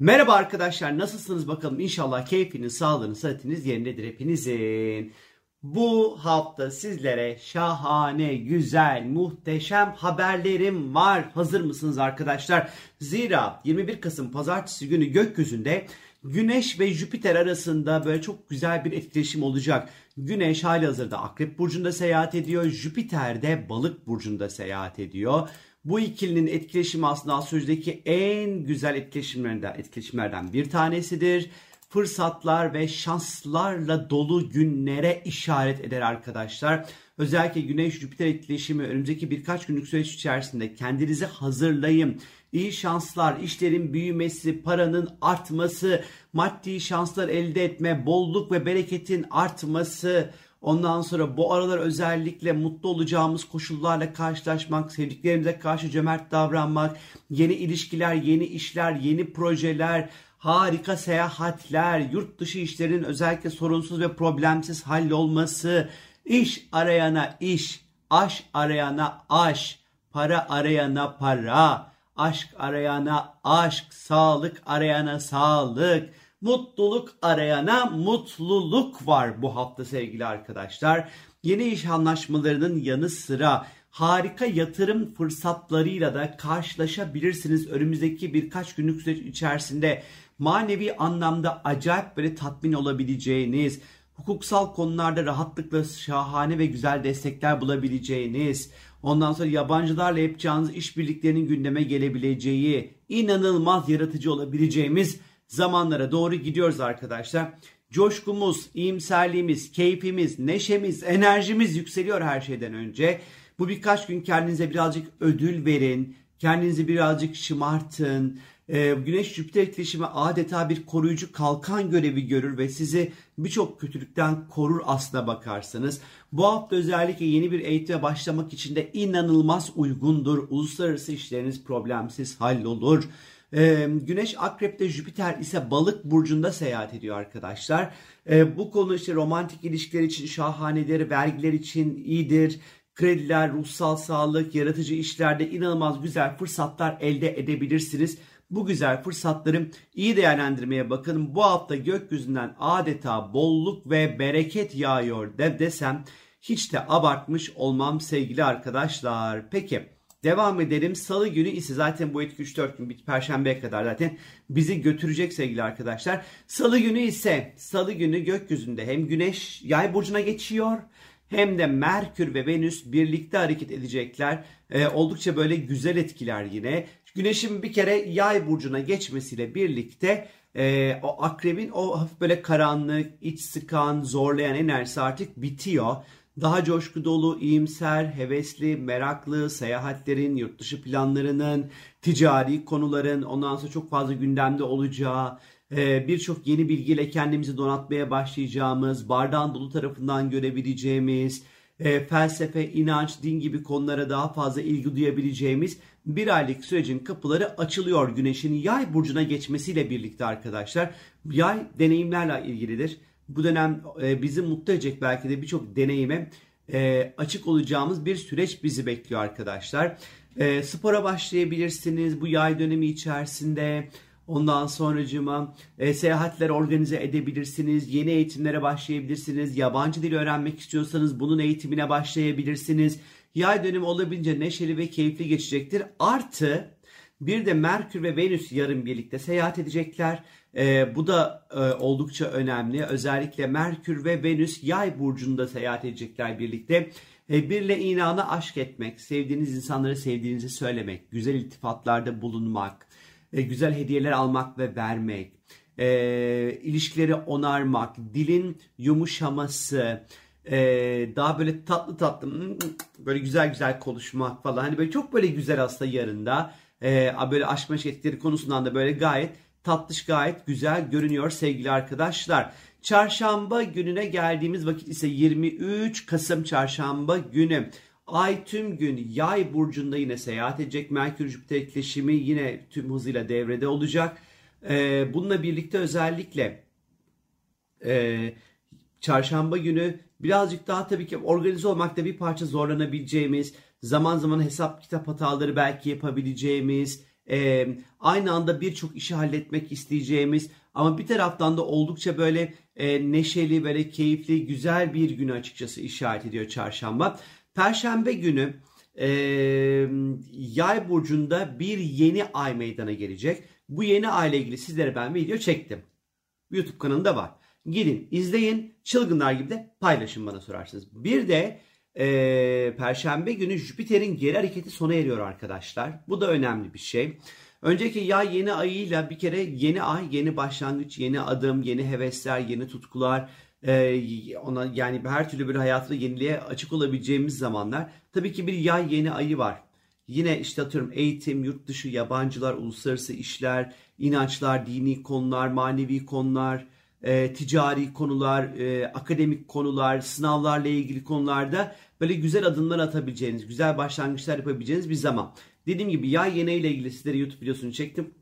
Merhaba arkadaşlar nasılsınız bakalım inşallah keyfiniz, sağlığınız, sıhhatiniz yerindedir hepinizin. Bu hafta sizlere şahane, güzel, muhteşem haberlerim var. Hazır mısınız arkadaşlar? Zira 21 Kasım pazartesi günü gökyüzünde Güneş ve Jüpiter arasında böyle çok güzel bir etkileşim olacak. Güneş hali hazırda Akrep Burcu'nda seyahat ediyor. Jüpiter de Balık Burcu'nda seyahat ediyor. Bu ikilinin etkileşimi aslında astrolojideki en güzel etkileşimlerden, etkileşimlerden bir tanesidir. Fırsatlar ve şanslarla dolu günlere işaret eder arkadaşlar. Özellikle Güneş-Jüpiter etkileşimi önümüzdeki birkaç günlük süreç içerisinde kendinizi hazırlayın. İyi şanslar, işlerin büyümesi, paranın artması, maddi şanslar elde etme, bolluk ve bereketin artması, Ondan sonra bu aralar özellikle mutlu olacağımız koşullarla karşılaşmak, sevdiklerimize karşı cömert davranmak, yeni ilişkiler, yeni işler, yeni projeler, harika seyahatler, yurt dışı işlerin özellikle sorunsuz ve problemsiz hallolması, iş arayana iş, aş arayana aş, para arayana para, aşk arayana aşk, sağlık arayana sağlık, Mutluluk arayana mutluluk var bu hafta sevgili arkadaşlar. Yeni iş anlaşmalarının yanı sıra harika yatırım fırsatlarıyla da karşılaşabilirsiniz. Önümüzdeki birkaç günlük süreç içerisinde manevi anlamda acayip böyle tatmin olabileceğiniz, hukuksal konularda rahatlıkla şahane ve güzel destekler bulabileceğiniz, ondan sonra yabancılarla yapacağınız işbirliklerinin gündeme gelebileceği, inanılmaz yaratıcı olabileceğimiz zamanlara doğru gidiyoruz arkadaşlar. Coşkumuz, iyimserliğimiz, keyfimiz, neşemiz, enerjimiz yükseliyor her şeyden önce. Bu birkaç gün kendinize birazcık ödül verin. Kendinizi birazcık şımartın. Ee, Güneş Jüpiter etkileşimi adeta bir koruyucu kalkan görevi görür ve sizi birçok kötülükten korur aslına bakarsanız. Bu hafta özellikle yeni bir eğitime başlamak için de inanılmaz uygundur. Uluslararası işleriniz problemsiz hallolur. Ee, Güneş Akrep'te Jüpiter ise Balık burcunda seyahat ediyor arkadaşlar. Ee, bu konu işte romantik ilişkiler için şahanedir, vergiler için iyidir. Krediler, ruhsal sağlık, yaratıcı işlerde inanılmaz güzel fırsatlar elde edebilirsiniz. Bu güzel fırsatları iyi değerlendirmeye bakın. Bu hafta gökyüzünden adeta bolluk ve bereket yağıyor de desem hiç de abartmış olmam sevgili arkadaşlar. Peki Devam edelim. Salı günü ise zaten bu etki 3-4 gün bir perşembeye kadar zaten bizi götürecek sevgili arkadaşlar. Salı günü ise salı günü gökyüzünde hem güneş yay burcuna geçiyor hem de Merkür ve Venüs birlikte hareket edecekler. Ee, oldukça böyle güzel etkiler yine. Güneşin bir kere yay burcuna geçmesiyle birlikte e, o akrebin o hafif böyle karanlık, iç sıkan, zorlayan enerjisi artık bitiyor daha coşku dolu, iyimser, hevesli, meraklı, seyahatlerin, yurt dışı planlarının, ticari konuların ondan sonra çok fazla gündemde olacağı, e, birçok yeni bilgiyle kendimizi donatmaya başlayacağımız, bardağın dolu tarafından görebileceğimiz, e, felsefe, inanç, din gibi konulara daha fazla ilgi duyabileceğimiz bir aylık sürecin kapıları açılıyor güneşin yay burcuna geçmesiyle birlikte arkadaşlar. Yay deneyimlerle ilgilidir bu dönem e, bizi mutlu edecek belki de birçok deneyime e, açık olacağımız bir süreç bizi bekliyor arkadaşlar. E, spora başlayabilirsiniz bu yay dönemi içerisinde. Ondan sonracıma e, seyahatler organize edebilirsiniz. Yeni eğitimlere başlayabilirsiniz. Yabancı dil öğrenmek istiyorsanız bunun eğitimine başlayabilirsiniz. Yay dönemi olabildiğince neşeli ve keyifli geçecektir. Artı bir de Merkür ve Venüs yarın birlikte seyahat edecekler. E, bu da e, oldukça önemli. Özellikle Merkür ve Venüs yay burcunda seyahat edecekler birlikte. E, birle inana aşk etmek, sevdiğiniz insanlara sevdiğinizi söylemek, güzel iltifatlarda bulunmak, e, güzel hediyeler almak ve vermek, e, ilişkileri onarmak, dilin yumuşaması, e, daha böyle tatlı tatlı böyle güzel güzel konuşmak falan. Hani böyle çok böyle güzel aslında yarında. E, böyle aşk meşk konusundan da böyle gayet tatlış gayet güzel görünüyor sevgili arkadaşlar. Çarşamba gününe geldiğimiz vakit ise 23 Kasım çarşamba günü. Ay tüm gün yay burcunda yine seyahat edecek. Merkür Jüpiter etkileşimi yine tüm hızıyla devrede olacak. Ee, bununla birlikte özellikle e, çarşamba günü birazcık daha tabii ki organize olmakta bir parça zorlanabileceğimiz, zaman zaman hesap kitap hataları belki yapabileceğimiz, e, aynı anda birçok işi halletmek isteyeceğimiz ama bir taraftan da oldukça böyle e, neşeli, böyle keyifli, güzel bir günü açıkçası işaret ediyor çarşamba. Perşembe günü e, yay burcunda bir yeni ay meydana gelecek. Bu yeni ay ile ilgili sizlere ben video çektim. YouTube kanalında var. Gidin izleyin çılgınlar gibi de paylaşın bana sorarsınız. Bir de e, Perşembe günü Jüpiter'in geri hareketi sona eriyor arkadaşlar. Bu da önemli bir şey. Önceki yay yeni ayıyla bir kere yeni ay, yeni başlangıç, yeni adım, yeni hevesler, yeni tutkular, e, ona yani her türlü bir hayatı yeniliğe açık olabileceğimiz zamanlar. Tabii ki bir yay yeni ayı var. Yine işte atıyorum eğitim, yurt dışı, yabancılar, uluslararası işler, inançlar, dini konular, manevi konular, e, ticari konular, e, akademik konular, sınavlarla ilgili konularda böyle güzel adımlar atabileceğiniz, güzel başlangıçlar yapabileceğiniz bir zaman. Dediğim gibi yay yeni ile ilgili sizlere YouTube videosunu çektim.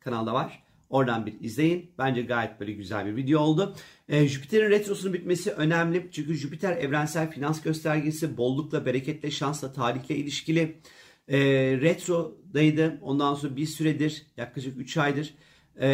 Kanalda var. Oradan bir izleyin. Bence gayet böyle güzel bir video oldu. E, Jüpiter'in retrosunun bitmesi önemli. Çünkü Jüpiter evrensel finans göstergesi, bollukla, bereketle, şansla, tarihle ilişkili. E, retrodaydı. Ondan sonra bir süredir, yaklaşık 3 aydır e,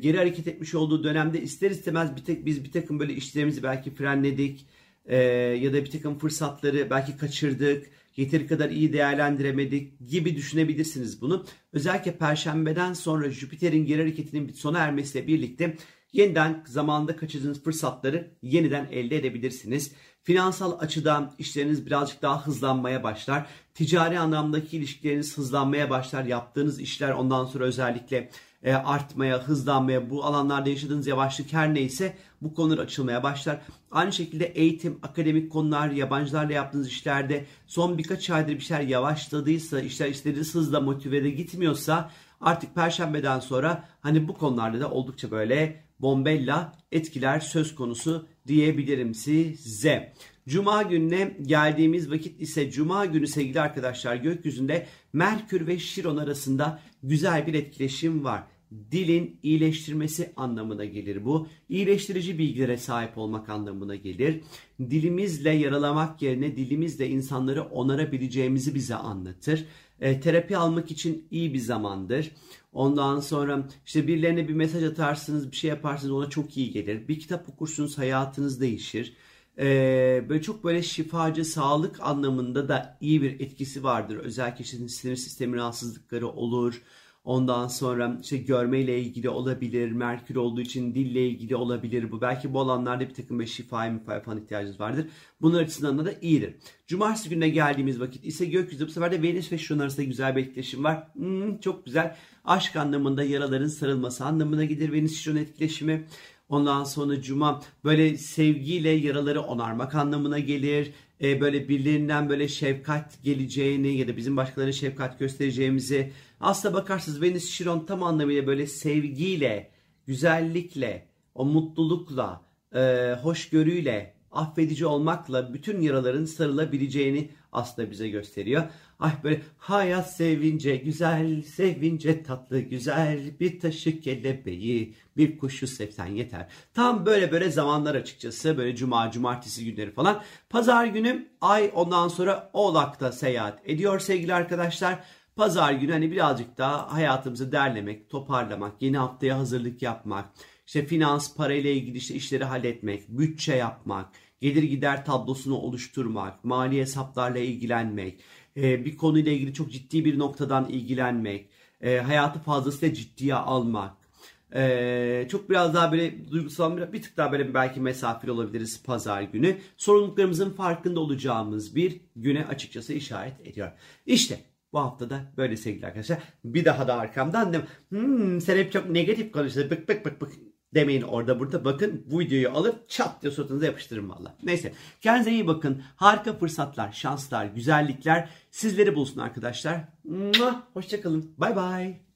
geri hareket etmiş olduğu dönemde ister istemez bir tek biz bir takım böyle işlerimizi belki frenledik e, ya da bir takım fırsatları belki kaçırdık yeteri kadar iyi değerlendiremedik gibi düşünebilirsiniz bunu. Özellikle perşembeden sonra Jüpiter'in geri hareketinin sona ermesiyle birlikte yeniden zamanda kaçırdığınız fırsatları yeniden elde edebilirsiniz. Finansal açıdan işleriniz birazcık daha hızlanmaya başlar. Ticari anlamdaki ilişkileriniz hızlanmaya başlar. Yaptığınız işler ondan sonra özellikle e, artmaya, hızlanmaya, bu alanlarda yaşadığınız yavaşlık her neyse bu konular açılmaya başlar. Aynı şekilde eğitim, akademik konular, yabancılarla yaptığınız işlerde son birkaç aydır bir şeyler yavaşladıysa, işler istediğiniz hızla motivede gitmiyorsa artık perşembeden sonra hani bu konularda da oldukça böyle bombella etkiler söz konusu diyebilirim size. Cuma gününe geldiğimiz vakit ise Cuma günü sevgili arkadaşlar gökyüzünde Merkür ve Şiron arasında güzel bir etkileşim var. Dilin iyileştirmesi anlamına gelir bu. İyileştirici bilgilere sahip olmak anlamına gelir. Dilimizle yaralamak yerine dilimizle insanları onarabileceğimizi bize anlatır. E, terapi almak için iyi bir zamandır. Ondan sonra işte birilerine bir mesaj atarsınız, bir şey yaparsınız ona çok iyi gelir. Bir kitap okursunuz hayatınız değişir. Ee, böyle çok böyle şifacı, sağlık anlamında da iyi bir etkisi vardır. Özellikle işte sinir sistemi rahatsızlıkları olur. Ondan sonra işte görmeyle ilgili olabilir, merkür olduğu için dille ilgili olabilir bu. Belki bu alanlarda bir takım bir şifaya mifaya falan ihtiyacınız vardır. Bunlar açısından da iyidir. Cumartesi gününe geldiğimiz vakit ise gökyüzü bu sefer de Venüs ve Şun arasında güzel bir etkileşim var. Hmm, çok güzel. Aşk anlamında yaraların sarılması anlamına gelir Venüs Şun etkileşimi. Ondan sonra cuma böyle sevgiyle yaraları onarmak anlamına gelir. Ee, böyle birilerinden böyle şefkat geleceğini ya da bizim başkalarına şefkat göstereceğimizi aslında bakarsınız Venüs Şiron tam anlamıyla böyle sevgiyle, güzellikle, o mutlulukla, e, hoşgörüyle, affedici olmakla bütün yaraların sarılabileceğini aslında bize gösteriyor. Ay böyle hayat sevince güzel, sevince tatlı güzel, bir taşı kelebeği, bir kuşu sevsen yeter. Tam böyle böyle zamanlar açıkçası böyle cuma, cumartesi günleri falan. Pazar günü ay ondan sonra Oğlak'ta seyahat ediyor sevgili arkadaşlar. Pazar günü hani birazcık daha hayatımızı derlemek, toparlamak, yeni haftaya hazırlık yapmak, işte finans, parayla ilgili işte işleri halletmek, bütçe yapmak, gelir gider tablosunu oluşturmak, mali hesaplarla ilgilenmek, e, bir konuyla ilgili çok ciddi bir noktadan ilgilenmek, e, hayatı fazlasıyla ciddiye almak, e, çok biraz daha böyle duygusal bir, bir tık daha böyle belki mesafeli olabiliriz pazar günü. Sorumluluklarımızın farkında olacağımız bir güne açıkçası işaret ediyor. İşte bu hafta da böyle sevgili arkadaşlar. Bir daha da arkamdan da hmm, sen hep çok negatif konuşuyorsun bık bık bık bık demeyin orada burada. Bakın bu videoyu alıp çat diye suratınıza yapıştırın valla. Neyse kendinize iyi bakın. Harika fırsatlar, şanslar, güzellikler sizleri bulsun arkadaşlar. Hoşçakalın. Bay bay.